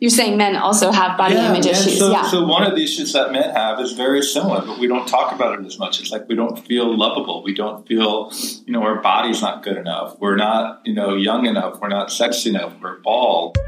You're saying men also have body yeah, image man, issues. So, yeah. so one of the issues that men have is very similar, but we don't talk about it as much. It's like we don't feel lovable. We don't feel, you know, our body's not good enough. We're not, you know, young enough. We're not sexy enough. We're bald.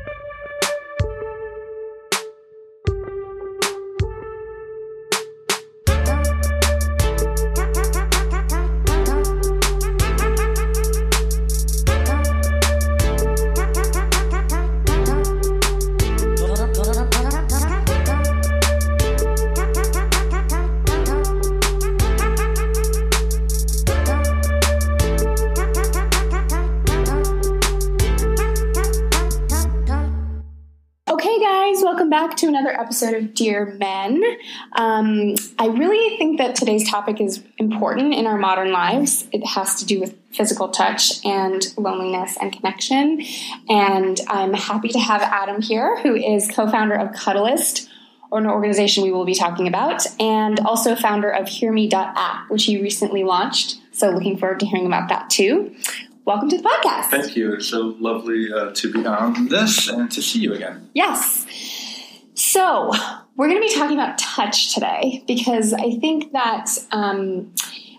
Episode of Dear Men. Um, I really think that today's topic is important in our modern lives. It has to do with physical touch and loneliness and connection. And I'm happy to have Adam here, who is co founder of Cuddlist, or an organization we will be talking about, and also founder of HearMe.app, which he recently launched. So, looking forward to hearing about that too. Welcome to the podcast. Thank you. It's so lovely uh, to be on this and to see you again. Yes. So, we're going to be talking about touch today because I think that um,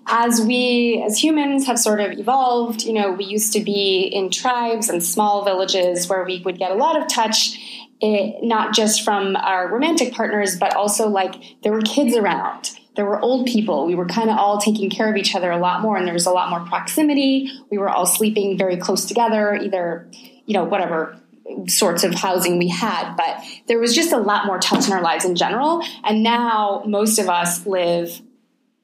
as we, as humans, have sort of evolved, you know, we used to be in tribes and small villages where we would get a lot of touch. It, not just from our romantic partners, but also like there were kids around there were old people. We were kind of all taking care of each other a lot more, and there was a lot more proximity. We were all sleeping very close together, either, you know, whatever sorts of housing we had, but there was just a lot more touch in our lives in general. And now most of us live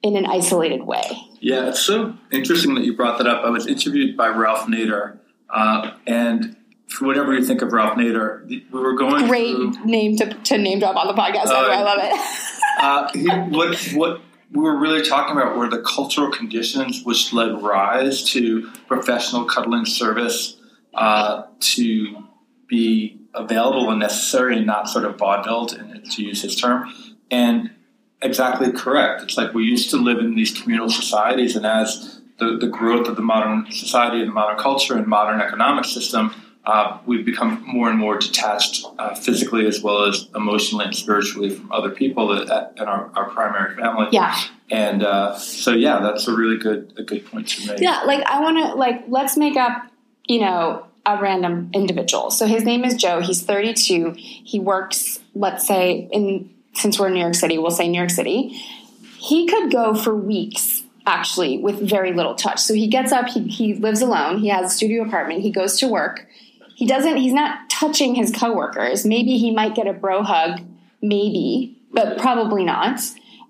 in an isolated way. Yeah, it's so interesting that you brought that up. I was interviewed by Ralph Nader, uh, and for whatever you think of Ralph Nader, we were going Great through, name to, to name drop on the podcast. Uh, I love it. uh, he, what what we were really talking about were the cultural conditions which led rise to professional cuddling service uh, to be available and necessary and not sort of vaudeville, to use his term. And exactly correct. It's like we used to live in these communal societies, and as the, the growth of the modern society and the modern culture and modern economic system, uh, we've become more and more detached uh, physically as well as emotionally and spiritually from other people and our, our primary family. Yeah. And uh, so, yeah, that's a really good a good point to make. Yeah, like I want to like let's make up, you know, a random individual. So his name is Joe. He's 32. He works, let's say, in since we're in New York City, we'll say New York City. He could go for weeks actually with very little touch. So he gets up, he, he lives alone, he has a studio apartment, he goes to work. He doesn't, he's not touching his coworkers. Maybe he might get a bro hug, maybe, but probably not.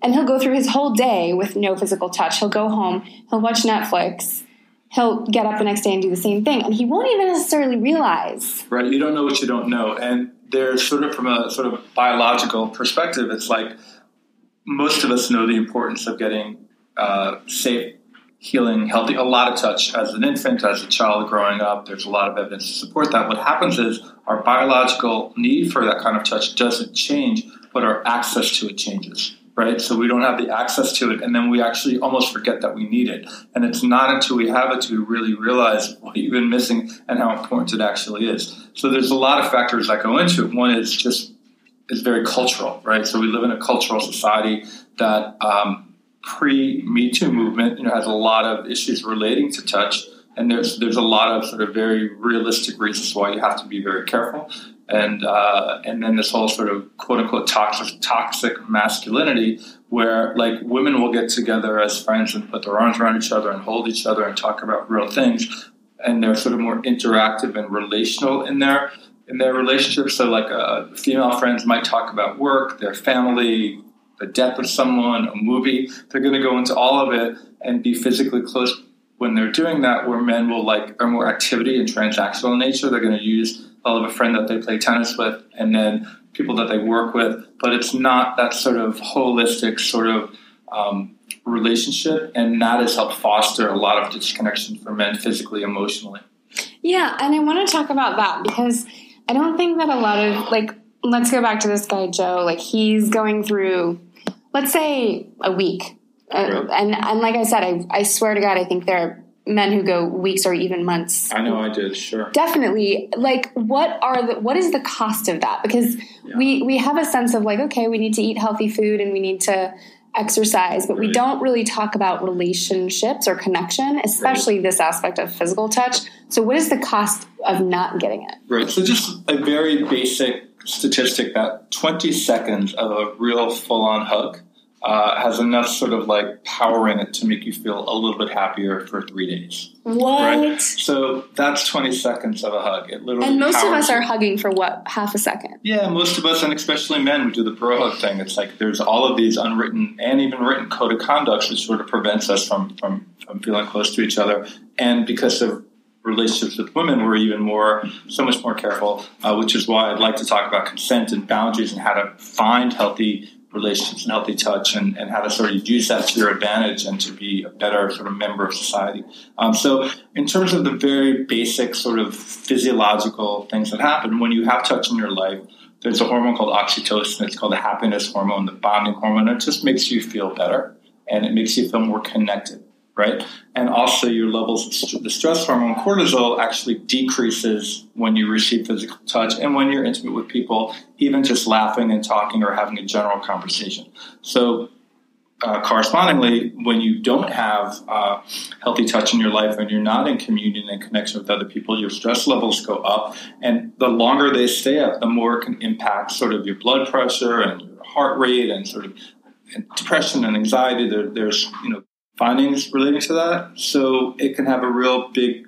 And he'll go through his whole day with no physical touch. He'll go home, he'll watch Netflix, he'll get up the next day and do the same thing. And he won't even necessarily realize. Right. You don't know what you don't know. And there's sort of from a sort of biological perspective, it's like most of us know the importance of getting uh, safe, healing, healthy, a lot of touch as an infant, as a child growing up. There's a lot of evidence to support that. What happens is our biological need for that kind of touch doesn't change, but our access to it changes. Right? So we don't have the access to it, and then we actually almost forget that we need it. And it's not until we have it we really realize what you've been missing and how important it actually is. So there's a lot of factors that go into it. One is just is very cultural, right? So we live in a cultural society that um, pre Me Too movement, you know, has a lot of issues relating to touch, and there's there's a lot of sort of very realistic reasons why you have to be very careful, and uh, and then this whole sort of quote unquote toxic toxic masculinity, where like women will get together as friends and put their arms around each other and hold each other and talk about real things, and they're sort of more interactive and relational in their in their relationships. So like uh, female friends might talk about work, their family, the death of someone, a movie. They're going to go into all of it and be physically close when they're doing that. Where men will like are more activity and transactional in nature. They're going to use all of a friend that they play tennis with, and then people that they work with. But it's not that sort of holistic sort of um, relationship, and that has helped foster a lot of disconnection for men physically, emotionally. Yeah, and I want to talk about that because I don't think that a lot of like let's go back to this guy Joe. Like he's going through, let's say, a week, uh, and and like I said, I I swear to God, I think there are men who go weeks or even months. I know I did, sure. Definitely. Like what are the what is the cost of that? Because yeah. we we have a sense of like okay, we need to eat healthy food and we need to exercise, but right. we don't really talk about relationships or connection, especially right. this aspect of physical touch. So what is the cost of not getting it? Right. So just a very basic statistic that 20 seconds of a real full on hug uh, has enough sort of like power in it to make you feel a little bit happier for three days. What? Right? So that's 20 seconds of a hug. It literally and most of us are hugging for what, half a second? Yeah, most of us, and especially men, we do the bro hug thing. It's like there's all of these unwritten and even written code of conduct which sort of prevents us from, from, from feeling close to each other. And because of relationships with women, we're even more, so much more careful, uh, which is why I'd like to talk about consent and boundaries and how to find healthy relationships and healthy touch and, and how to sort of use that to your advantage and to be a better sort of member of society. Um, so in terms of the very basic sort of physiological things that happen when you have touch in your life, there's a hormone called oxytocin. It's called the happiness hormone, the bonding hormone. It just makes you feel better and it makes you feel more connected right? And also your levels of the stress hormone cortisol actually decreases when you receive physical touch and when you're intimate with people, even just laughing and talking or having a general conversation. So uh, correspondingly, when you don't have uh, healthy touch in your life and you're not in communion and connection with other people, your stress levels go up. And the longer they stay up, the more it can impact sort of your blood pressure and your heart rate and sort of depression and anxiety. There, there's you know findings relating to that. So it can have a real big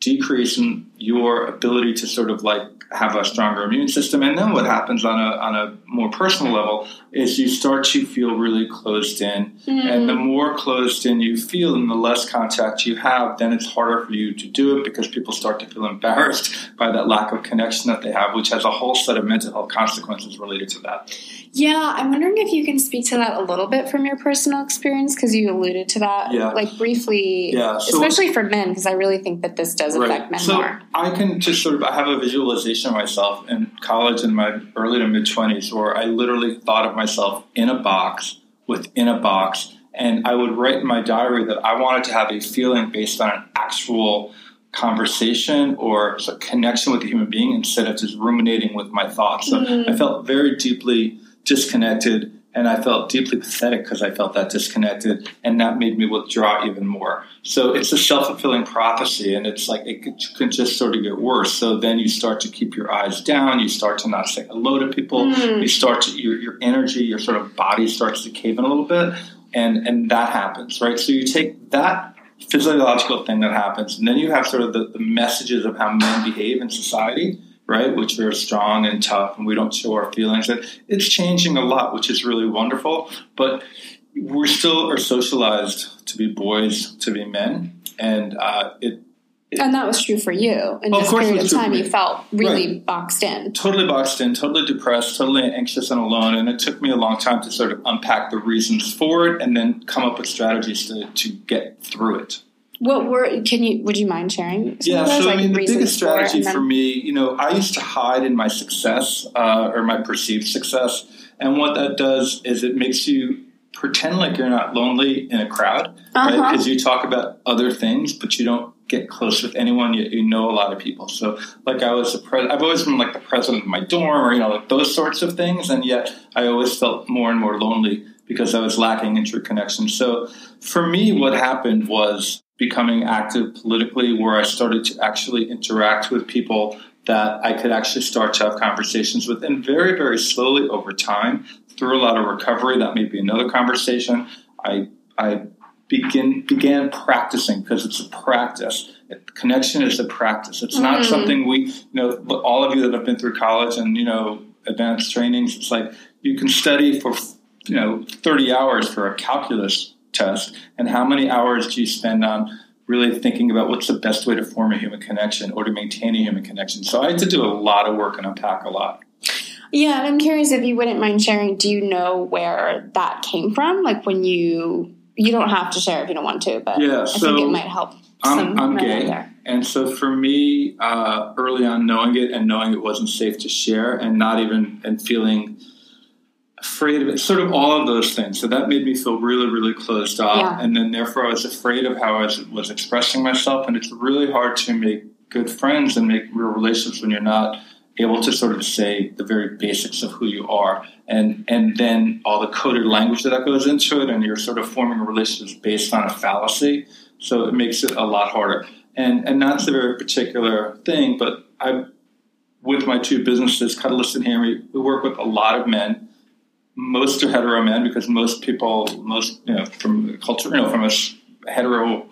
decrease in your ability to sort of like have a stronger immune system. And then what happens on a, on a more personal level is you start to feel really closed in. Mm. And the more closed in you feel and the less contact you have, then it's harder for you to do it because people start to feel embarrassed by that lack of connection that they have, which has a whole set of mental health consequences related to that. Yeah, I'm wondering if you can speak to that a little bit from your personal experience because you alluded to that, yeah. like briefly, yeah. So, especially for men, because I really think that this does right. affect men so more. I can just sort of I have a visualization of myself in college in my early to mid 20s where I literally thought of myself in a box within a box, and I would write in my diary that I wanted to have a feeling based on an actual conversation or a connection with a human being instead of just ruminating with my thoughts. So mm-hmm. I felt very deeply disconnected and I felt deeply pathetic because I felt that disconnected, and that made me withdraw even more. So it's a self fulfilling prophecy, and it's like it can just sort of get worse. So then you start to keep your eyes down, you start to not say hello to people, mm. you start to your, your energy, your sort of body starts to cave in a little bit, and and that happens, right? So you take that physiological thing that happens, and then you have sort of the, the messages of how men behave in society right? Which are strong and tough, and we don't show our feelings. It's changing a lot, which is really wonderful. But we're still are socialized to be boys, to be men, and uh, it, it. and that was true for you. In this period of time, you felt really right. boxed in. Totally boxed in, totally depressed, totally anxious and alone. And it took me a long time to sort of unpack the reasons for it and then come up with strategies to, to get through it. What were can you would you mind sharing? yeah, so I mean, the biggest strategy for, for, me, you know, I used to hide in my success uh, or my perceived success, and what that does is it makes you pretend like you're not lonely in a crowd, uh-huh. right? Because you talk about other things, but you don't get close with anyone. Yet you know a lot of people. So, like I was the pre- I've always been like the president of my dorm, or you know, like those sorts of things, and yet I always felt more and more lonely because I was lacking interconnection. So, for me, what happened was becoming active politically where I started to actually interact with people that I could actually start to have conversations with. And very, very slowly over time, through a lot of recovery, that may be another conversation, I, I begin, began practicing because it's a practice. Connection is a practice. It's not mm. something we, you know, all of you that have been through college and, you know, advanced trainings, it's like you can study for, you know, 30 hours for a calculus test and how many hours do you spend on really thinking about what's the best way to form a human connection or to maintain a human connection? So i had to do a lot of work and unpack a lot. Yeah and i'm curious if you wouldn't mind sharing do you know where that came from? Like when you you don't have to share if you don't want to but yeah, so i think it might help i'm, I'm gay there. and so for me uh, early on knowing it and knowing it wasn't safe to share and not even and feeling afraid of it, sort of all of those things. So that made me feel really, really closed off. Yeah. And then therefore I was afraid of how I was, was expressing myself. And it's really hard to make good friends and make real relationships when you're not able to sort of say the very basics of who you are. And, and then all the coded language that goes into it. And you're sort of forming relationships based on a fallacy. So it makes it a lot harder. And, and that's a very particular thing, but I, with my two businesses, Cuddlist and HearMe, we work with a lot of men most are hetero men because most people, most you know, from culture, you know, from a hetero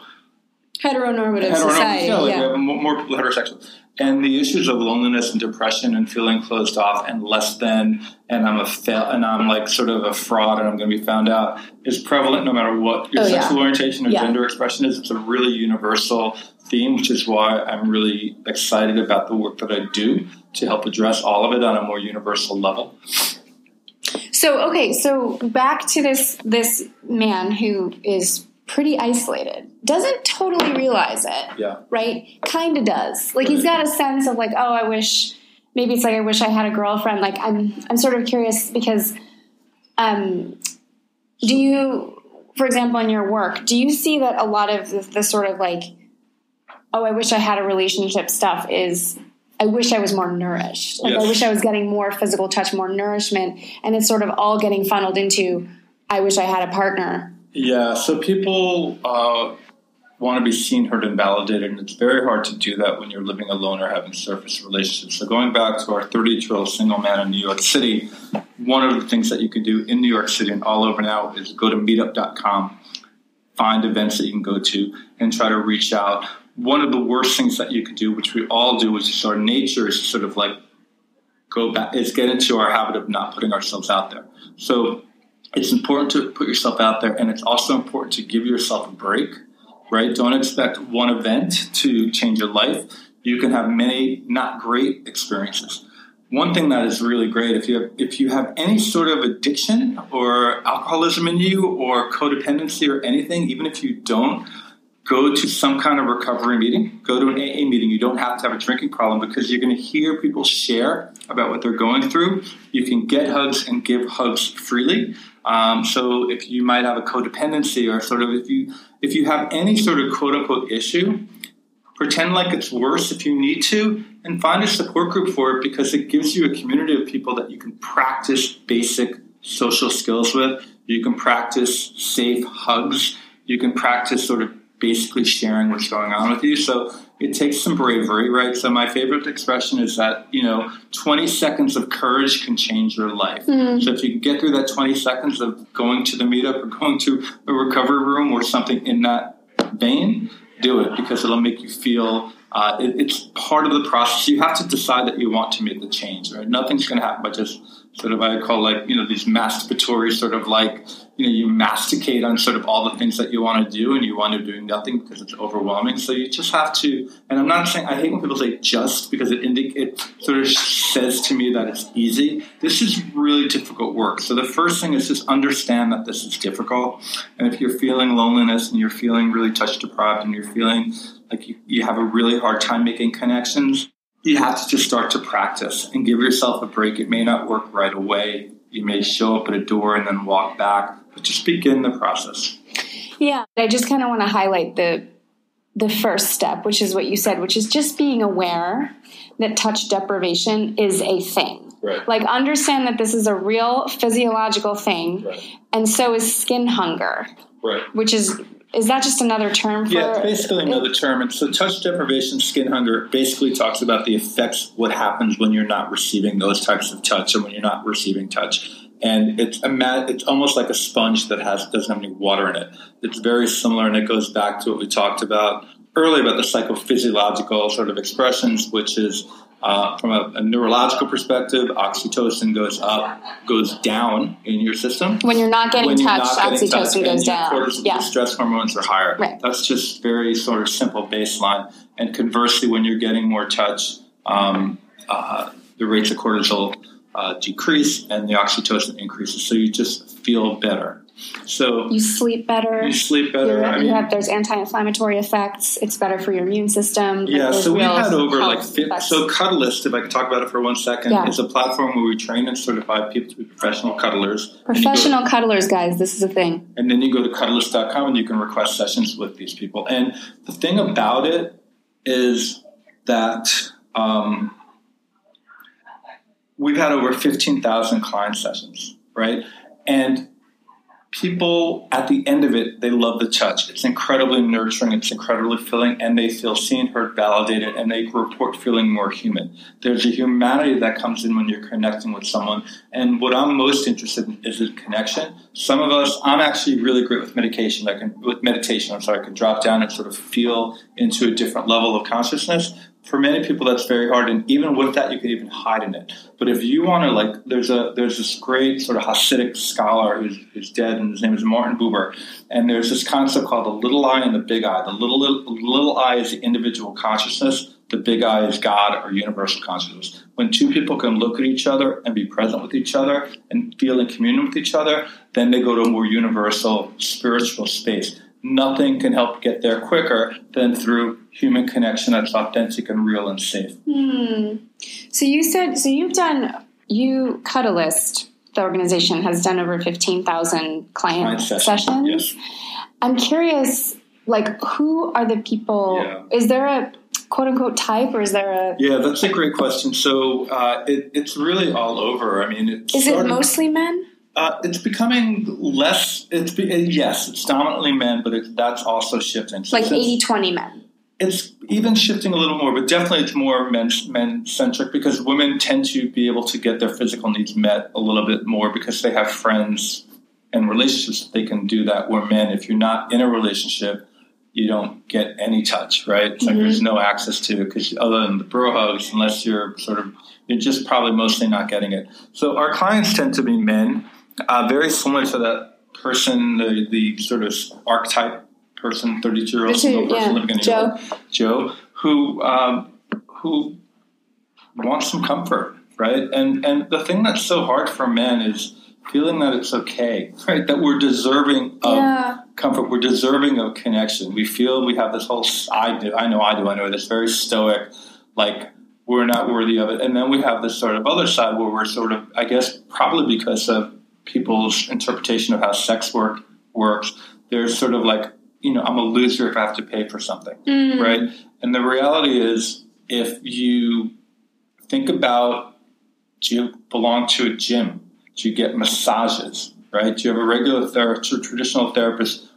heteronormative, heteronormative society, yeah, like yeah. more, more people heterosexual, and the issues of loneliness and depression and feeling closed off and less than, and I'm a fail, and I'm like sort of a fraud, and I'm going to be found out is prevalent no matter what your oh, sexual yeah. orientation or yeah. gender expression is. It's a really universal theme, which is why I'm really excited about the work that I do to help address all of it on a more universal level. So okay, so back to this this man who is pretty isolated. Doesn't totally realize it. Yeah. Right? Kind of does. Like he's got a sense of like, oh, I wish maybe it's like I wish I had a girlfriend. Like I'm I'm sort of curious because um do you for example in your work, do you see that a lot of the, the sort of like oh, I wish I had a relationship stuff is I wish I was more nourished. Like yes. I wish I was getting more physical touch, more nourishment, and it's sort of all getting funneled into I wish I had a partner. Yeah, so people uh, want to be seen, heard, and validated, and it's very hard to do that when you're living alone or having surface relationships. So going back to our 32 year old single man in New York City, one of the things that you can do in New York City and all over now is go to meetup.com, find events that you can go to, and try to reach out one of the worst things that you could do, which we all do, is our nature, is sort of like go back, is get into our habit of not putting ourselves out there. So it's important to put yourself out there, and it's also important to give yourself a break, right? Don't expect one event to change your life. You can have many not great experiences. One thing that is really great if you have if you have any sort of addiction or alcoholism in you or codependency or anything, even if you don't, go to some kind of recovery meeting, go to an AA meeting. You don't have to have a drinking problem because you're going to hear people share about what they're going through. You can get hugs and give hugs freely. Um, so if you might have a codependency or sort of if you if you have any sort of quote unquote issue, pretend like it's worse if you need to, and find a support group for it because it gives you a community of people that you can practice basic social skills with. You can practice safe hugs. You can practice sort of basically sharing what's going on with you. So it takes some bravery, right? So my favorite expression is that, you know, 20 seconds of courage can change your life. Mm. So if you can get through that 20 seconds of going to the meetup or going to a recovery room or something in that vein, do it because it'll make you feel uh, it, it's part of the process. You have to decide that you want to make the change, right? Nothing's going to happen by just sort of I call like you know these masturbatory sort of like you know you masticate on sort of all the things that you want to do and you wind up doing nothing because it's overwhelming. So you just have to. And I'm not saying I hate when people say just because it indic- it sort of says to me that it's easy. This is really difficult work. So the first thing is just understand that this is difficult. And if you're feeling loneliness and you're feeling really touch deprived and you're feeling like you, you have a really hard time making connections you have to just start to practice and give yourself a break. It may not work right away. You may show up at a door and then walk back, but just begin the process. Yeah, I just kind of want to highlight the the first step, which is what you said, which is just being aware that touch deprivation is a thing. Right. Like understand that this is a real physiological thing, right. and so is skin hunger. Right. Which is is that just another term for Yeah, it's basically another term. And so touch deprivation, skin hunger basically talks about the effects what happens when you're not receiving those types of touch and when you're not receiving touch. And it's a it's almost like a sponge that has doesn't have any water in it. It's very similar and it goes back to what we talked about earlier about the psychophysiological sort of expressions, which is uh, from a, a, neurological perspective, oxytocin goes up, goes down in your system. When you're not getting touched, oxytocin goes down. Cortisol, yeah. stress hormones are higher. Right. That's just very sort of simple baseline. And conversely, when you're getting more touch, um, uh, the rates of cortisol uh, decrease and the oxytocin increases. So you just feel better. So you sleep better. You sleep better. I mean, have there's anti-inflammatory effects. It's better for your immune system. Yeah. so we had over like 50, so Cuddlist. If I could talk about it for one second, yeah. it's a platform where we train and certify people to be professional cuddlers. Professional to, cuddlers, guys. This is a thing. And then you go to cuddlist.com and you can request sessions with these people. And the thing about it is that. Um, we've had over 15,000 client sessions, right? And people at the end of it, they love the touch. It's incredibly nurturing, it's incredibly filling, and they feel seen, heard, validated, and they report feeling more human. There's a humanity that comes in when you're connecting with someone. And what I'm most interested in is in connection. Some of us, I'm actually really great with medication. I can with meditation, I'm sorry, I can drop down and sort of feel into a different level of consciousness for many people that's very hard and even with that you could even hide in it. But if you want to like there's a there's this great sort of hasidic scholar who's, who's dead and his name is martin buber and there's this concept called the little eye and the big eye. The little little, little eye is the individual consciousness the big eye is god or universal consciousness. When two people can look at each other and be present with each other and feel in communion with each other then they go to a more universal spiritual space nothing can help get there quicker than through human connection that's authentic and real and safe. Hmm. So you said so you've done you Cuddlist. the organization has done over fifteen thousand client, client sessions. sessions. Yes. I'm curious, like who are the people? Yeah. Is there a quote unquote type, or is there a? Yeah, that's a great question. So uh, it, it's really all over. I mean, is started, it mostly men? Uh, it's becoming less. It's yes, it's dominantly men, but it, that's also shifting. So like 80-20 men. It's even shifting a little more, but definitely it's more men men centric because women tend to be able to get their physical needs met a little bit more because they have friends and relationships that they can do that. Where men, if you're not in a relationship, you don't get any touch, right? It's mm-hmm. like there's no access to because other than the bro hugs, unless you're sort of you're just probably mostly not getting it. So our clients tend to be men uh, very similar to that person, the, the sort of archetype person, 32 year old single person yeah. living in New Joe. York, Joe, who um, who wants some comfort, right? And and the thing that's so hard for men is feeling that it's okay, right? That we're deserving of yeah. comfort, we're deserving of connection. We feel we have this whole I do, I know I do, I know this very stoic, like we're not worthy of it. And then we have this sort of other side where we're sort of, I guess, probably because of people's interpretation of how sex work works. There's sort of like, you know, I'm a loser if I have to pay for something, mm. right? And the reality is, if you think about, do you belong to a gym? Do you get massages, right? Do you have a regular therapist, or traditional therapist?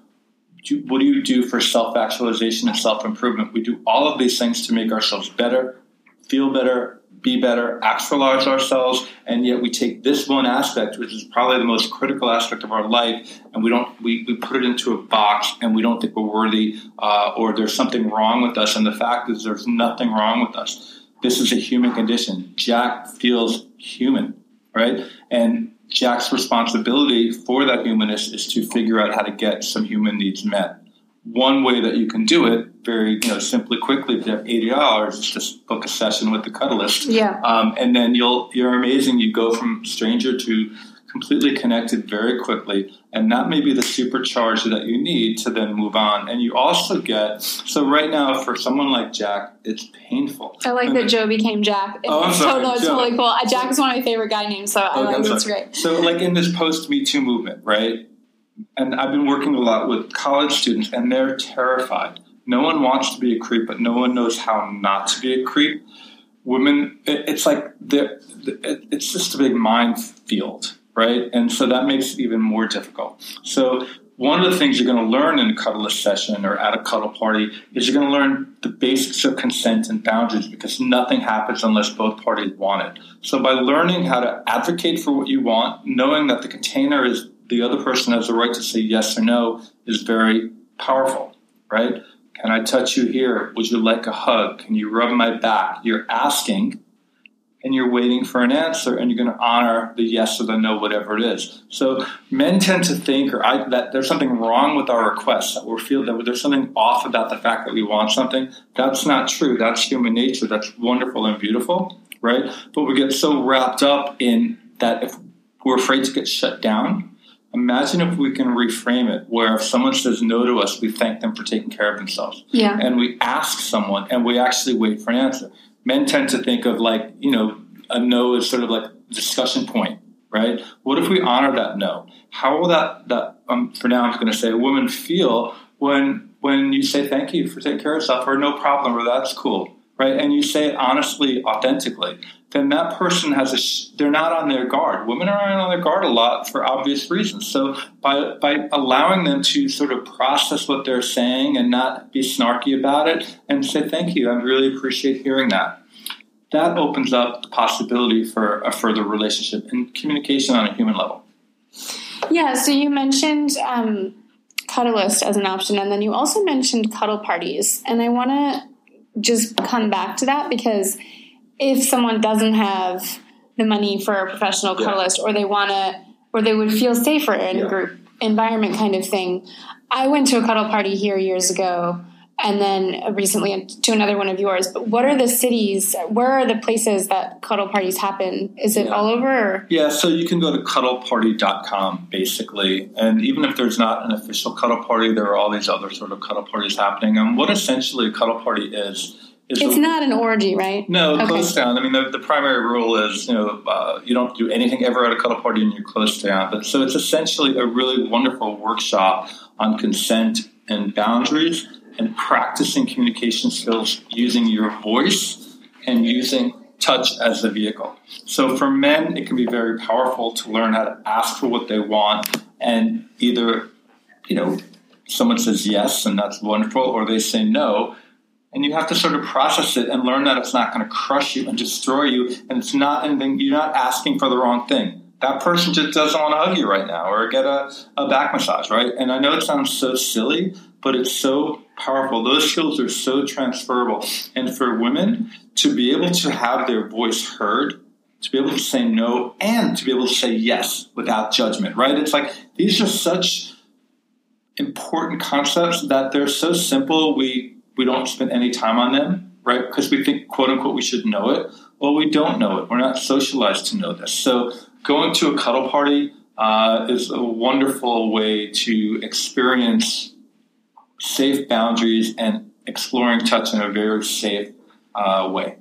Do, what do you do for self actualization and self improvement? We do all of these things to make ourselves better, feel better, be better, actualize ourselves, and yet we take this one aspect, which is probably the most critical aspect of our life, and we don't we, we put it into a box, and we don't think we're worthy, uh, or there's something wrong with us. And the fact is, there's nothing wrong with us. This is a human condition. Jack feels human, right? And Jack's responsibility for that humanness is to figure out how to get some human needs met one way that you can do it very you know simply quickly if you have eighty dollars just book a session with the cuddlist yeah. Um, and then you'll you're amazing. You go from stranger to completely connected very quickly. And that may be the supercharger that you need to then move on. And you also get so right now for someone like jack it's painful. I like and that joe became jack. Oh, I'm sorry, it's totally cool. Uh, jack is one of my favorite guy names so i like it's great. So like in this post me too movement right? And I've been working a lot with college students, and they're terrified. No one wants to be a creep, but no one knows how not to be a creep. Women, it's like it's just a big minefield, right? And so that makes it even more difficult. So one of the things you're going to learn in a cuddle session or at a cuddle party is you're going to learn the basics of consent and boundaries because nothing happens unless both parties want it. So by learning how to advocate for what you want, knowing that the container is the other person has the right to say yes or no is very powerful, right? Can I touch you here? Would you like a hug? Can you rub my back? You're asking and you're waiting for an answer and you're going to honor the yes or the no, whatever it is. So men tend to think or I, that there's something wrong with our requests, that we're feeling that there's something off about the fact that we want something. That's not true. That's human nature. That's wonderful and beautiful, right? But we get so wrapped up in that if we're afraid to get shut down, Imagine if we can reframe it where if someone says no to us, we thank them for taking care of themselves. Yeah. And we ask someone and we actually wait for an answer. Men tend to think of like, you know, a no is sort of like discussion point, right? What if we honor that no? How will that, that um, for now I'm going to say, a woman feel when, when you say thank you for taking care of yourself or no problem or that's cool, right? And you say it honestly, authentically then that person has a sh- they're not on their guard. Women are on their guard a lot for obvious reasons. So by by allowing them to sort of process what they're saying and not be snarky about it and say thank you, I really appreciate hearing that. That opens up the possibility for a further relationship and communication on a human level. Yeah. So you mentioned. Um, Cuddlist as an option, and then you also mentioned cuddle parties, and I want to just come back to that because if someone doesn't have the money for a professional cuddlist yeah. or they want to or they would feel safer in yeah. a group environment kind of thing i went to a cuddle party here years ago and then recently to another one of yours but what are the cities where are the places that cuddle parties happen is it yeah. all over or? yeah so you can go to cuddleparty.com basically and even if there's not an official cuddle party there are all these other sort of cuddle parties happening and what essentially a cuddle party is it's a, not an orgy, right? No, okay. close down. I mean, the, the, primary rule is you know uh, you don't do anything ever at a cuddle party and you're close down. But so it's essentially a really wonderful workshop on consent and boundaries and practicing communication skills using your voice and using touch as the vehicle. So for men, it can be very powerful to learn how to ask for what they want and either you know someone says yes and that's wonderful, or they say no and you have to sort of process it and learn that it's not going to crush you and destroy you and it's not anything you're not asking for the wrong thing that person just doesn't want to hug you right now or get a, a back massage right and i know it sounds so silly but it's so powerful those skills are so transferable and for women to be able to have their voice heard to be able to say no and to be able to say yes without judgment right it's like these are such important concepts that they're so simple we we don't spend any time on them, right? Because we think, quote unquote, we should know it. Well, we don't know it. We're not socialized to know this. So going to a cuddle party uh, is a wonderful way to experience safe boundaries and exploring touch in a very safe uh, way.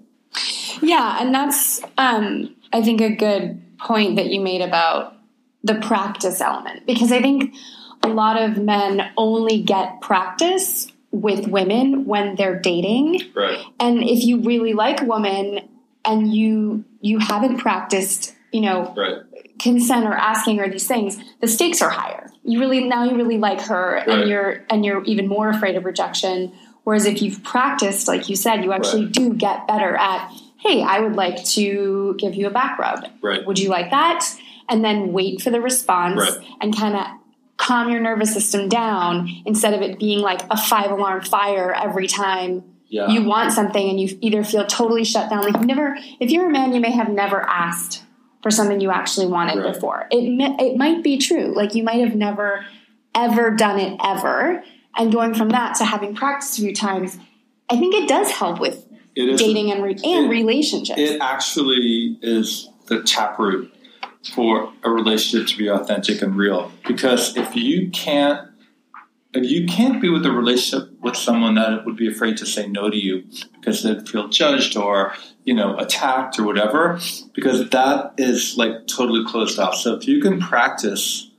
Yeah, and that's um, I think a good point that you made about the practice element because I think a lot of men only get practice with women when they're dating. Right. And if you really like a woman and you you haven't practiced, you know, right. Consent or asking or these things, the stakes are higher. You really now you really like her right. and you're and you're even more afraid of rejection. Whereas if you've practiced, like you said, you actually right. do get better at, hey, I would like to give you a back rub. Right. Would you like that? And then wait for the response and kind of calm your nervous system down instead of it being like a five alarm fire every time yeah. you want something and you either feel totally shut down like you never if you're a man you may have never asked for something you actually wanted right. before it it might be true like you might have never ever done it ever and going from that to having practiced a few times i think it does help with dating and, re- and it, relationships it actually is the taproot for a relationship to be authentic and real. Because if you can't you can't be with a relationship with someone that would be afraid to say no to you because they'd feel judged or you know attacked or whatever because that is like totally closed off so if you can practice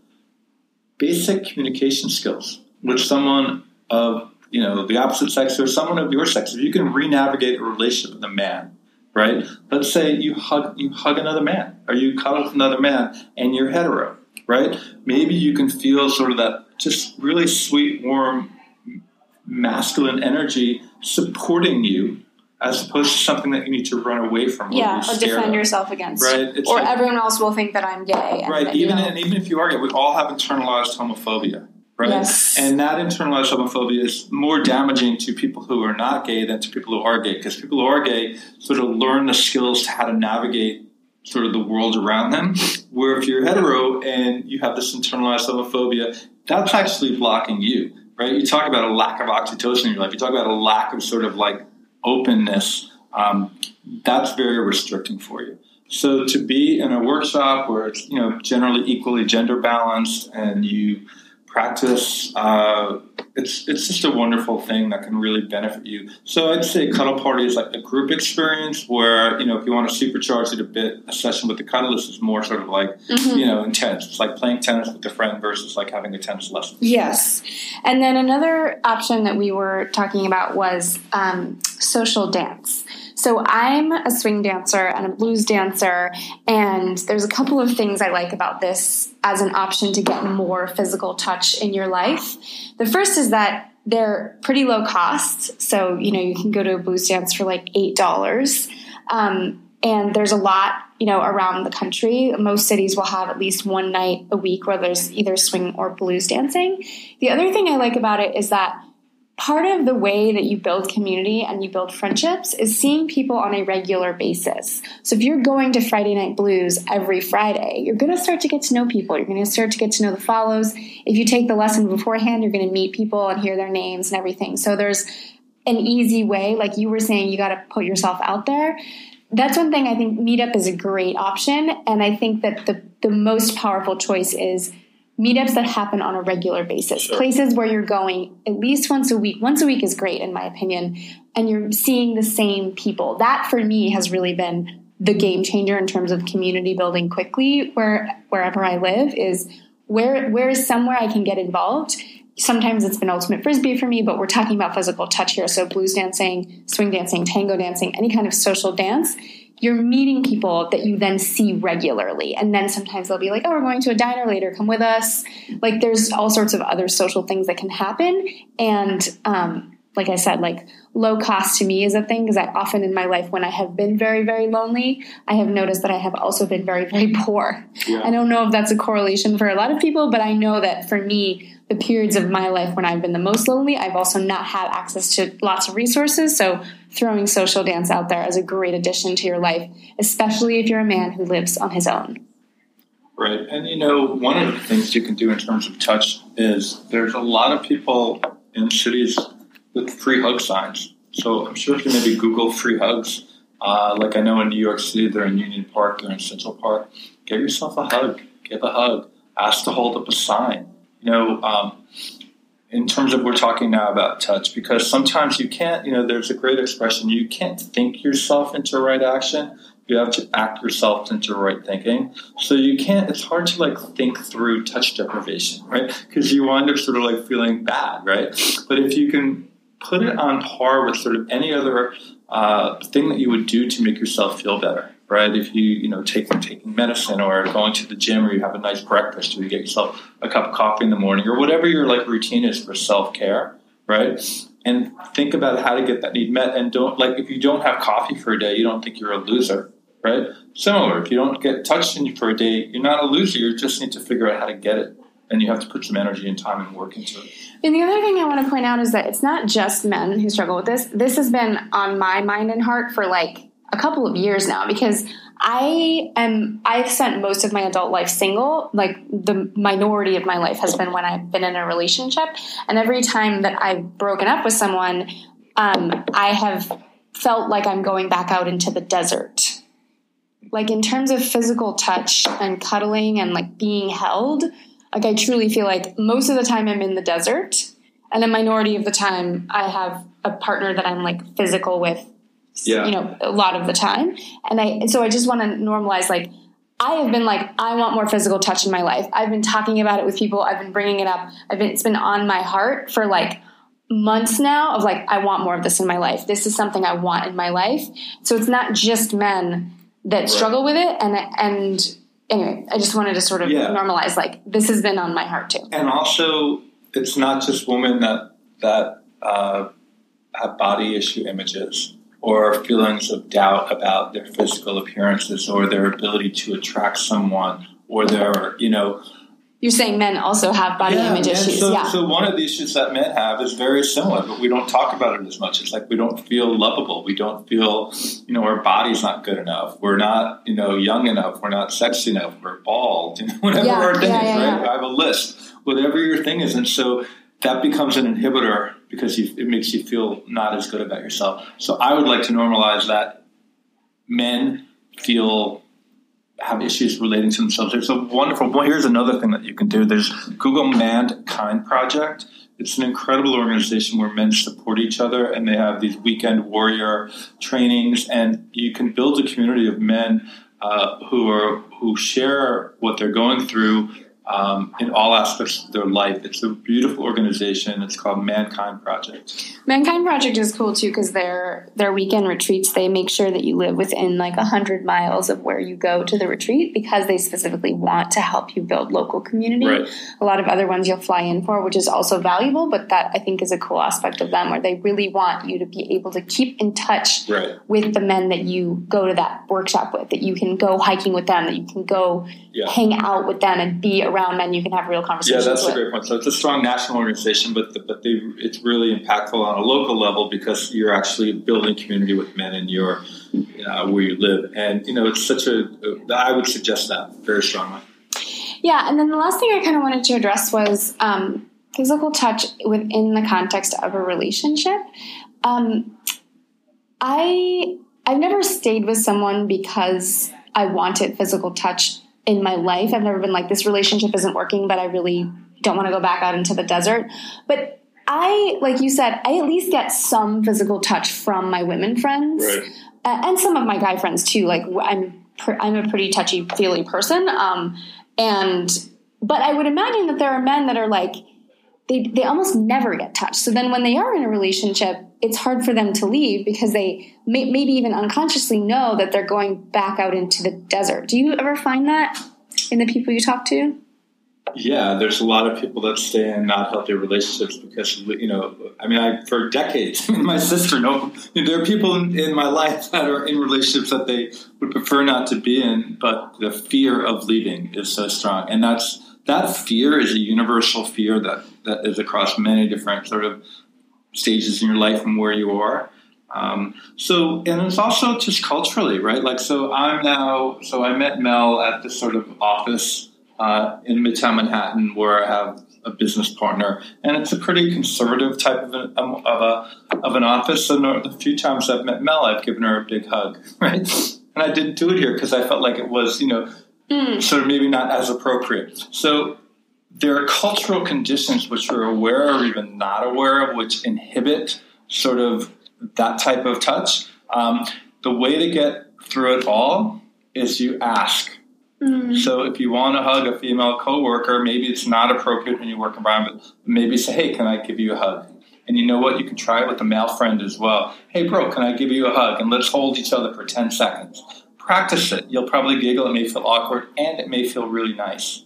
basic communication skills with someone of you know the opposite sex or someone of your sex if you can re-navigate a relationship with a man right? Let's say you hug you hug another man or you cuddle with another man and you're hetero, right? Maybe you can feel sort of that just really sweet, warm, masculine energy supporting you as opposed to something that you need to run away from. Yeah, or, defend yourself against. Right. It's or like, everyone else will think that I'm gay. right. Even you know. and even if you are gay, we all have internalized homophobia right? Yes. And that internalized homophobia is more damaging to people who are not gay than to people who are gay, because people who are gay sort of learn the skills to how to navigate sort of the world around them. Where if you're hetero and you have this internalized homophobia, that's actually blocking you, right? You talk about a lack of oxytocin in your life. You talk about a lack of sort of like openness. Um, that's very restricting for you. So to be in a workshop where it's you know generally equally gender balanced and you practice, uh, it's it's just a wonderful thing that can really benefit you. So I'd say cuddle party is like a group experience where you know if you want to supercharge it a bit, a session with the cuddlist is more sort of like mm-hmm. you know intense. It's like playing tennis with a friend versus like having a tennis lesson. Yes, and then another option that we were talking about was um, social dance. So I'm a swing dancer and a blues dancer, and there's a couple of things I like about this as an option to get more physical touch in your life. The first is that they're pretty low cost. So, you know, you can go to a blues dance for like $8. Um, and there's a lot, you know, around the country. Most cities will have at least one night a week where there's either swing or blues dancing. The other thing I like about it is that part of the way that you build community and you build friendships is seeing people on a regular basis. So if you're going to Friday Night Blues every Friday, you're going to start to get to know people. You're going to start to get to know the follows. If you take the lesson beforehand, you're going to meet people and hear their names and everything. So there's an easy way, like you were saying, you got to put yourself out there. That's one thing I think Meetup is a great option. And I think that the, the most powerful choice is meetups that happen on a regular basis, sure. places where you're going at least once a week. Once a week is great, in my opinion, and you're seeing the same people. That for me has really been the game changer in terms of community building quickly. Where wherever I live is where where is somewhere I can get involved. Sometimes it's been ultimate frisbee for me, but we're talking about physical touch here. So blues dancing, swing dancing, tango dancing, any kind of social dance you're meeting people that you then see regularly. And then sometimes they'll be like, oh, we're going to a diner later, come with us. Like there's all sorts of other social things that can happen. And um, like I said, like low cost to me is a thing because I often in my life, when I have been very, very lonely, I have noticed that I have also been very, very poor. Yeah. I don't know if that's a correlation for a lot of people, but I know that for me, the periods of my life when I've been the most lonely, I've also not had access to lots of resources. So throwing social dance out there as a great addition to your life, especially if you're a man who lives on his own. Right. And you know, one of the things you can do in terms of touch is there's a lot of people in cities with free hug signs. So I'm sure if you maybe Google free hugs, uh, like I know in New York City, they're in Union Park, they're in Central Park, give yourself a hug, give a hug, ask to hold up a sign you know, um, in terms of we're talking now about touch, because sometimes you can't, you know, there's a great expression, you can't think yourself into right action. You have to act yourself into right thinking. So you can't, it's hard to like think through touch deprivation, right? Because you wind up sort of like feeling bad, right? But if you can put it on par with sort of any other uh, thing that you would do to make yourself feel better, right? If you, you know, take, taking medicine or going to the gym or you have a nice breakfast or you get yourself a cup of coffee in the morning or whatever your like routine is for self care, right? And think about how to get that need met. And don't like if you don't have coffee for a day, you don't think you're a loser, right? Similar, if you don't get touched in for a day, you're not a loser. You just need to figure out how to get it, and you have to put some energy and time and work into it. And the other thing I want to point out is that it's not just men who struggle with this. This has been on my mind and heart for like a couple of years now because I am I've spent most of my adult life single. Like the minority of my life has been when I've been in a relationship, and every time that I've broken up with someone, um, I have felt like I'm going back out into the desert. Like in terms of physical touch and cuddling and like being held, like I truly feel like most of the time I'm in the desert, and a minority of the time I have a partner that I'm like physical with yeah. you know, a lot of the time. And I, so I just want to normalize like, I have been like, I want more physical touch in my life. I've been talking about it with people. I've been bringing it up. I've been, it's been on my heart for like months now of like, I want more of this in my life. This is something I want in my life. So it's not just men that struggle with it. And, and anyway, I just wanted to sort of yeah. normalize like, this has been on my heart too. And also it's not just women that, that, uh, have body issue images or feelings of doubt about their physical appearances or their ability to attract someone or their, you know. You're saying men also have body yeah, image issues. So, yeah. so one of the issues that men have is very similar, but we don't talk about it as much. It's like we don't feel lovable. We don't feel, you know, our body's not good enough. We're not, you know, young enough. We're not sexy enough. We're bald. You know, whatever yeah, our thing is, right? I have a list. Whatever your thing is, and so that becomes an inhibitor because you, it makes you feel not as good about yourself. So I would like to normalize that men feel have issues relating to themselves. There's a wonderful. Well, here's another thing that you can do. There's Google Mankind Project. It's an incredible organization where men support each other, and they have these weekend warrior trainings, and you can build a community of men uh, who are who share what they're going through um, in all aspects of their life. It's a beautiful organization. It's called Mankind Project. Mankind Project is cool too because their their weekend retreats they make sure that you live within like a hundred miles of where you go to the retreat because they specifically want to help you build local community. Right. A lot of other ones you'll fly in for, which is also valuable, but that I think is a cool aspect of them where they really want you to be able to keep in touch Right. with the men that you go to that workshop with, that you can go hiking with them, that you can go Yeah. hang out with them and be around men you can have real conversations. Yeah, that's a great point. So it's a strong national organization, but the, but they, it's really impactful on a local level because you're actually building community with men in your uh, where you live, and you know it's such a. I would suggest that very strongly. Yeah, and then the last thing I kind of wanted to address was um, physical touch within the context of a relationship. Um, I I've never stayed with someone because I wanted physical touch in my life. I've never been like this relationship isn't working, but I really don't want to go back out into the desert. But I, like you said, I at least get some physical touch from my women friends Right. uh, and some of my guy friends too. Like I'm, pr- I'm a pretty touchy feely person, um, and but I would imagine that there are men that are like they they almost never get touched. So then when they are in a relationship, it's hard for them to leave because they may, maybe even unconsciously know that they're going back out into the desert. Do you ever find that in the people you talk to? Yeah, there's a lot of people that stay in not healthy relationships because you know. I mean, I for decades, my sister. No, there are people in, in my life that are in relationships that they would prefer not to be in, but the fear of leaving is so strong, and that's that fear is a universal fear that that is across many different sort of stages in your life and where you are. Um, so, and it's also just culturally, right? Like, so I'm now, so I met Mel at this sort of office uh, in Midtown Manhattan where I have a business partner, and it's a pretty conservative type of, an, um, of a of an office. So, no, the few times I've met Mel, I've given her a big hug, right? And I didn't do it here because I felt like it was, you know, sort of maybe not as appropriate. So there are cultural conditions which we're aware or even not aware of, which inhibit sort of that type of touch. Um, the way to get through it all is you ask. So if you want to hug a female coworker, maybe it's not appropriate in your work environment. Maybe say, "Hey, can I give you a hug?" And you know what? You can try it with a male friend as well. Hey, bro, can I give you a hug? And let's hold each other for ten seconds. Practice it. You'll probably giggle. It may feel awkward, and it may feel really nice.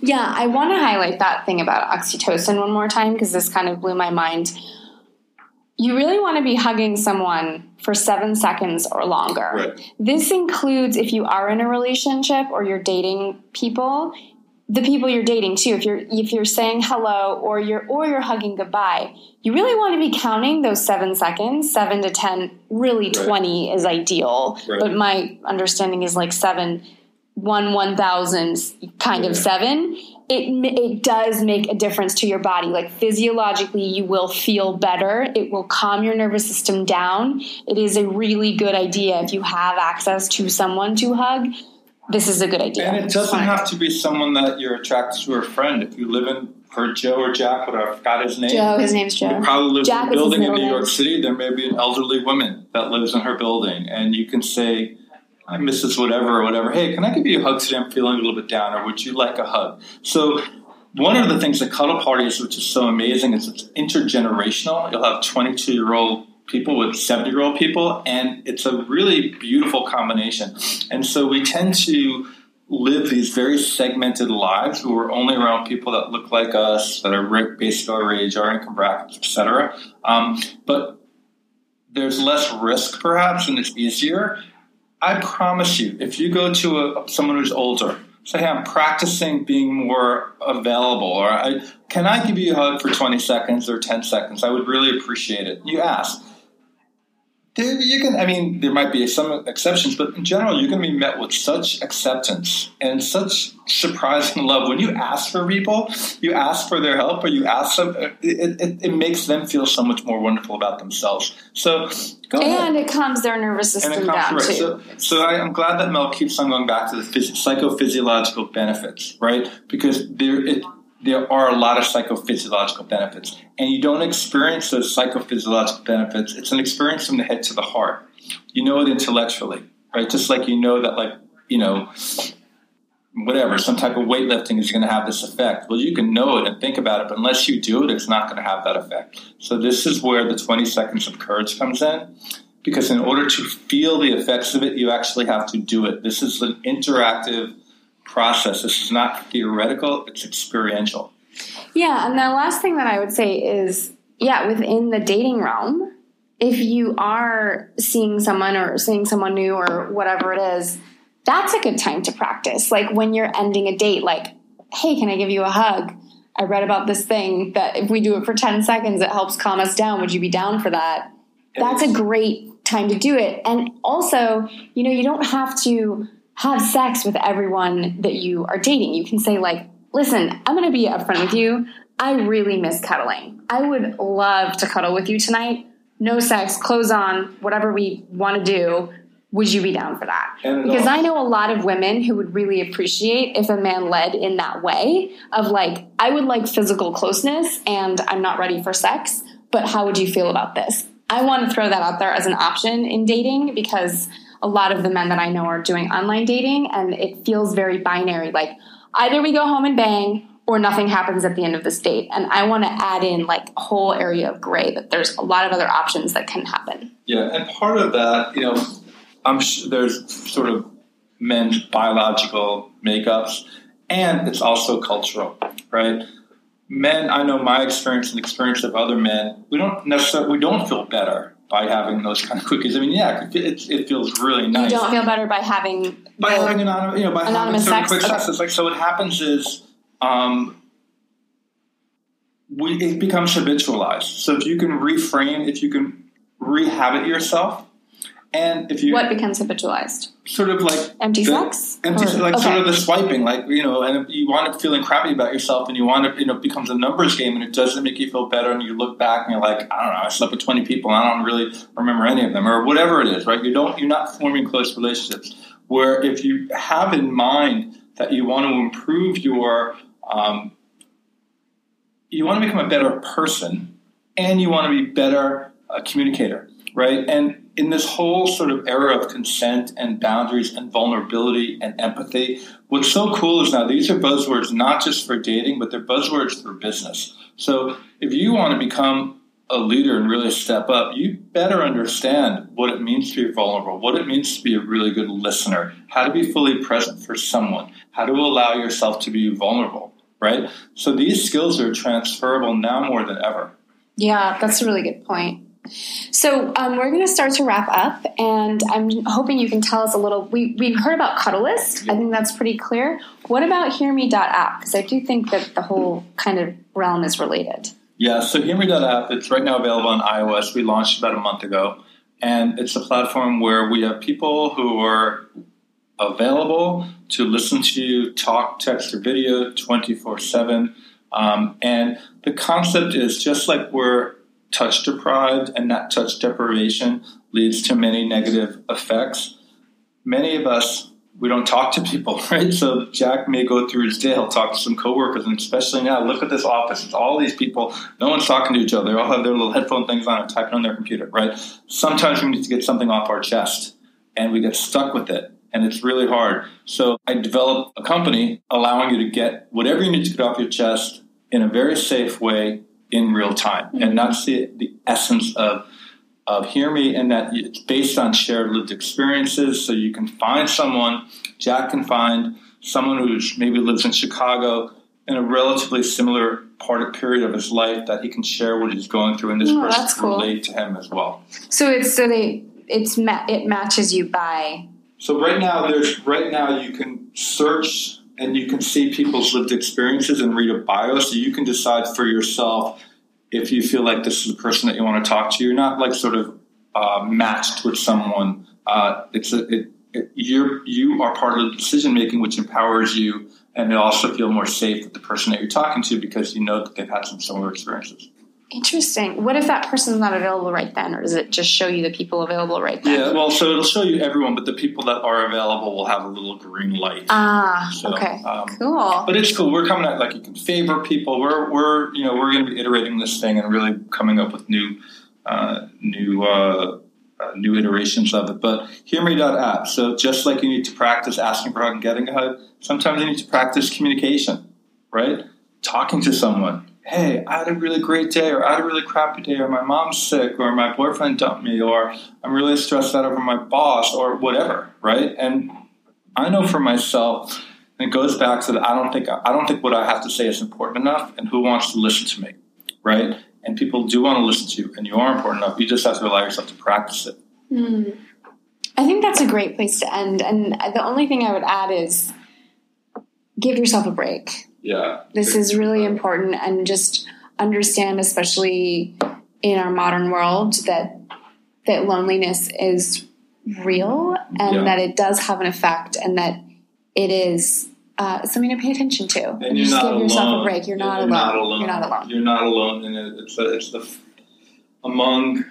Yeah, I want to highlight that thing about oxytocin one more time because this kind of blew my mind. You really want to be hugging someone for seven seconds or longer. Right. This includes if you are in a relationship or you're dating people, the people you're dating too. If you're if you're saying hello or you're or you're hugging goodbye, you really want to be counting those seven seconds, seven to ten. Really, Right. twenty is ideal, Right. but my understanding is like seven, one one thousandth kind of seven. It it does make a difference to your body. Like physiologically, you will feel better. It will calm your nervous system down. It is a really good idea if you have access to someone to hug. This is a good idea. And it doesn't have to be someone that you're attracted to or a friend. If you live in for Joe or Jack, whatever, I forgot his name. Joe. His name's Joe. You probably live Jack in a building in New name. York City. There may be an elderly woman that lives in her building, and you can say, "Hi, Mrs. Whatever or whatever. Hey, can I give you a hug today? I'm feeling a little bit down, or would you like a hug?" So. One of the things that cuddle parties, which is so amazing, is it's intergenerational. You'll have 22 year old people with 70 year old people, and it's a really beautiful combination. And so we tend to live these very segmented lives where we're only around people that look like us, that are based on our age, our income brackets, etc. Um, but there's less risk, perhaps, and it's easier. I promise you, if you go to a, someone who's older, say, "Hey, I'm practicing being more available," or I, "Can I give you a hug for 20 seconds or 10 seconds?" I would really appreciate it. You ask you can. I mean, there might be some exceptions, but in general, you're going to be met with such acceptance and such surprising love when you ask for people, you ask for their help, or you ask them. It, it, it makes them feel so much more wonderful about themselves. So, go and ahead. it calms their nervous system down right. too. So, so I, am glad that Mel keeps on going back to the phys- psychophysiological benefits, right? Because there, it, there are a lot of psychophysiological benefits. And you don't experience those psychophysiological benefits. It's an experience from the head to the heart. You know it intellectually, right? Just like you know that, like, you know, whatever, some type of weightlifting is going to have this effect. Well, you can know it and think about it, but unless you do it, it's not going to have that effect. So, this is where the 20 seconds of courage comes in. Because in order to feel the effects of it, you actually have to do it. This is an interactive process. This is not theoretical, it's experiential. Yeah, and the last thing that I would say is yeah, within the dating realm, if you are seeing someone or seeing someone new or whatever it is, that's a good time to practice. Like when you're ending a date, like, hey, can I give you a hug? I read about this thing that if we do it for 10 seconds, it helps calm us down. Would you be down for that? That's a great time to do it. And also, you know, you don't have to have sex with everyone that you are dating. You can say, like, listen, I'm going to be upfront with you. I really miss cuddling. I would love to cuddle with you tonight. No sex, clothes on, whatever we want to do. Would you be down for that? Because I know a lot of women who would really appreciate if a man led in that way of like, I would like physical closeness and I'm not ready for sex, but how would you feel about this? I want to throw that out there as an option in dating because a lot of the men that I know are doing online dating, and it feels very binary. Like either we go home and bang, or nothing happens at the end of this date. And I want to add in like a whole area of gray that there's a lot of other options that can happen. Yeah, and part of that, you know, I'm sure there's sort of men's biological makeups, and it's also cultural, right? Men, I know my experience and the experience of other men, we don't necessarily we don't feel better by having those kind of cookies. I mean, yeah, it, it feels really nice. You don't feel better by having by having anonymous, you know, by having certain quick okay. sex. It's like so. What happens is, um, we it becomes habitualized. So if you can reframe, if you can rehabit yourself, and if you what becomes habitualized, sort of like empty the, sex, empty, or, like okay. sort of the swiping, like you know, and you want to feeling crappy about yourself, and you want to, you know, it becomes a numbers game, and it doesn't make you feel better, and you look back and you're like, I don't know, I slept with twenty people, and I don't really remember any of them, or whatever it is, right? You don't, you're not forming close relationships. Where if you have in mind that you want to improve your, um, you want to become a better person, and you want to be better a communicator, right? And in this whole sort of era of consent and boundaries and vulnerability and empathy, what's so cool is now these are buzzwords not just for dating, but they're buzzwords for business. So if you want to become a leader and really step up, you better understand what it means to be vulnerable, what it means to be a really good listener, how to be fully present for someone, how to allow yourself to be vulnerable, right? So these skills are transferable now more than ever. Yeah, that's a really good point. So um, we're going to start to wrap up, and I'm hoping you can tell us a little. We we heard about Cuddlist. I think that's pretty clear. What about HearMe.app? Because I do think that the whole kind of realm is related. Yeah. So HearMe.app. It's right now available on iOS. We launched about a month ago, and it's a platform where we have people who are available to listen to you talk, text, or video 24 7. Um, and the concept is just like we're touch deprived, and that touch deprivation leads to many negative effects. Many of us, we don't talk to people, right? So Jack may go through his day, he'll talk to some coworkers, and especially now, look at this office. It's all these people, no one's talking to each other. They all have their little headphone things on and typing on their computer, right? Sometimes we need to get something off our chest, and we get stuck with it and it's really hard. So I developed a company allowing you to get whatever you need to get off your chest in a very safe way in real time. Mm-hmm. And that's the, the essence of of Hear Me, and that it's based on shared lived experiences. So you can find someone, Jack can find someone who maybe lives in Chicago in a relatively similar part of period of his life that he can share what he's going through, and this oh, person can cool. relate to him as well. So it's so they it's ma- it matches you by. So right now, there's right now you can search and you can see people's lived experiences and read a bio so you can decide for yourself if you feel like this is the person that you want to talk to. You're not like sort of uh, matched with someone, uh, it's a, it, it, you're you are part of the decision making, which empowers you, and you also feel more safe with the person that you're talking to because you know that they've had some similar experiences. Interesting. What if that person's not available right then, or does it just show you the people available right then? Yeah, well, so it'll show you everyone, but the people that are available will have a little green light. Ah, So, okay, um, cool. But it's cool. We're coming at like you can favor people. We're we're you know we're going to be iterating this thing and really coming up with new uh, new uh, uh, new iterations of it. But hear me.app. So just like you need to practice asking for hug and getting a hug, sometimes you need to practice communication, right? Talking to someone. Hey, I had a really great day, or I had a really crappy day, or my mom's sick, or my boyfriend dumped me, or I'm really stressed out over my boss, or whatever, right? And I know for myself, and it goes back to that I don't think I don't think what I have to say is important enough, and who wants to listen to me, right? And people do want to listen to you, and you are important enough. You just have to allow yourself to practice it. Hmm. I think that's a great place to end. And the only thing I would add is give yourself a break. Yeah, This is really important, and just understand, especially in our modern world, that that loneliness is real and Yeah. that it does have an effect, and that it is uh, something to pay attention to. and you're just not give yourself alone. a break. You're not, You're alone. not alone. You're not alone. You're not alone, and it's a, it's the f- among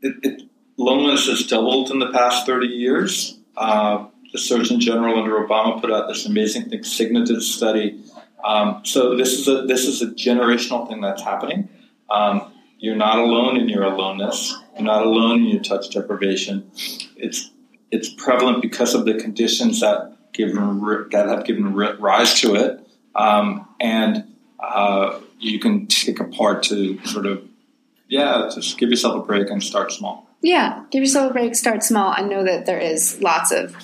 it, it, loneliness has doubled in the past thirty years. Uh, the Surgeon General under Obama put out this amazing thing, Cigna study. Um, so this is a this is a generational thing that's happening. Um, you're not alone in your aloneness. You're not alone in your touch deprivation. It's it's prevalent because of the conditions that given that have given rise to it, um, and uh, you can take a part to sort of yeah, just give yourself a break and start small. Yeah, give yourself a break. Start small, and know that there is lots of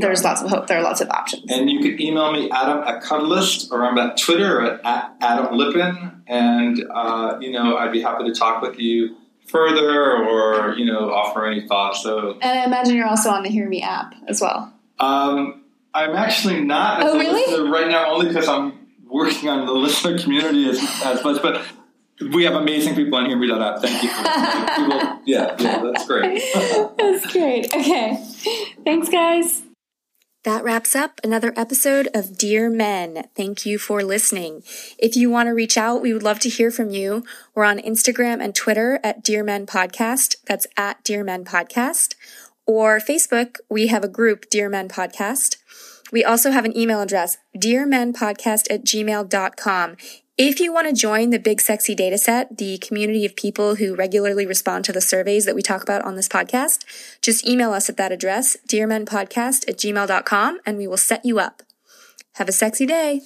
there's lots of hope. There are lots of options. And you can email me, Adam at Cuddlist, or I'm at Twitter at, at Adam Lippin, and uh, you know I'd be happy to talk with you further or you know offer any thoughts. So And I imagine you're also on the Hear Me app as well. um, I'm actually not Oh, really? right now, only because I'm working on the listener community as, as much, but. We have amazing people on here. We don't have. Thank you. For, people, yeah, yeah, that's great. That's great. Okay. Thanks, guys. That wraps up another episode of Dear Men. Thank you for listening. If you want to reach out, we would love to hear from you. We're on Instagram and Twitter at Dear Men Podcast. That's at Dear Men Podcast. Or Facebook, we have a group, Dear Men Podcast. We also have an email address, dearmenpodcast at gmail.com. If you want to join the Big Sexy Dataset, the community of people who regularly respond to the surveys that we talk about on this podcast, just email us at that address, dearmenpodcast at gmail.com, and we will set you up. Have a sexy day.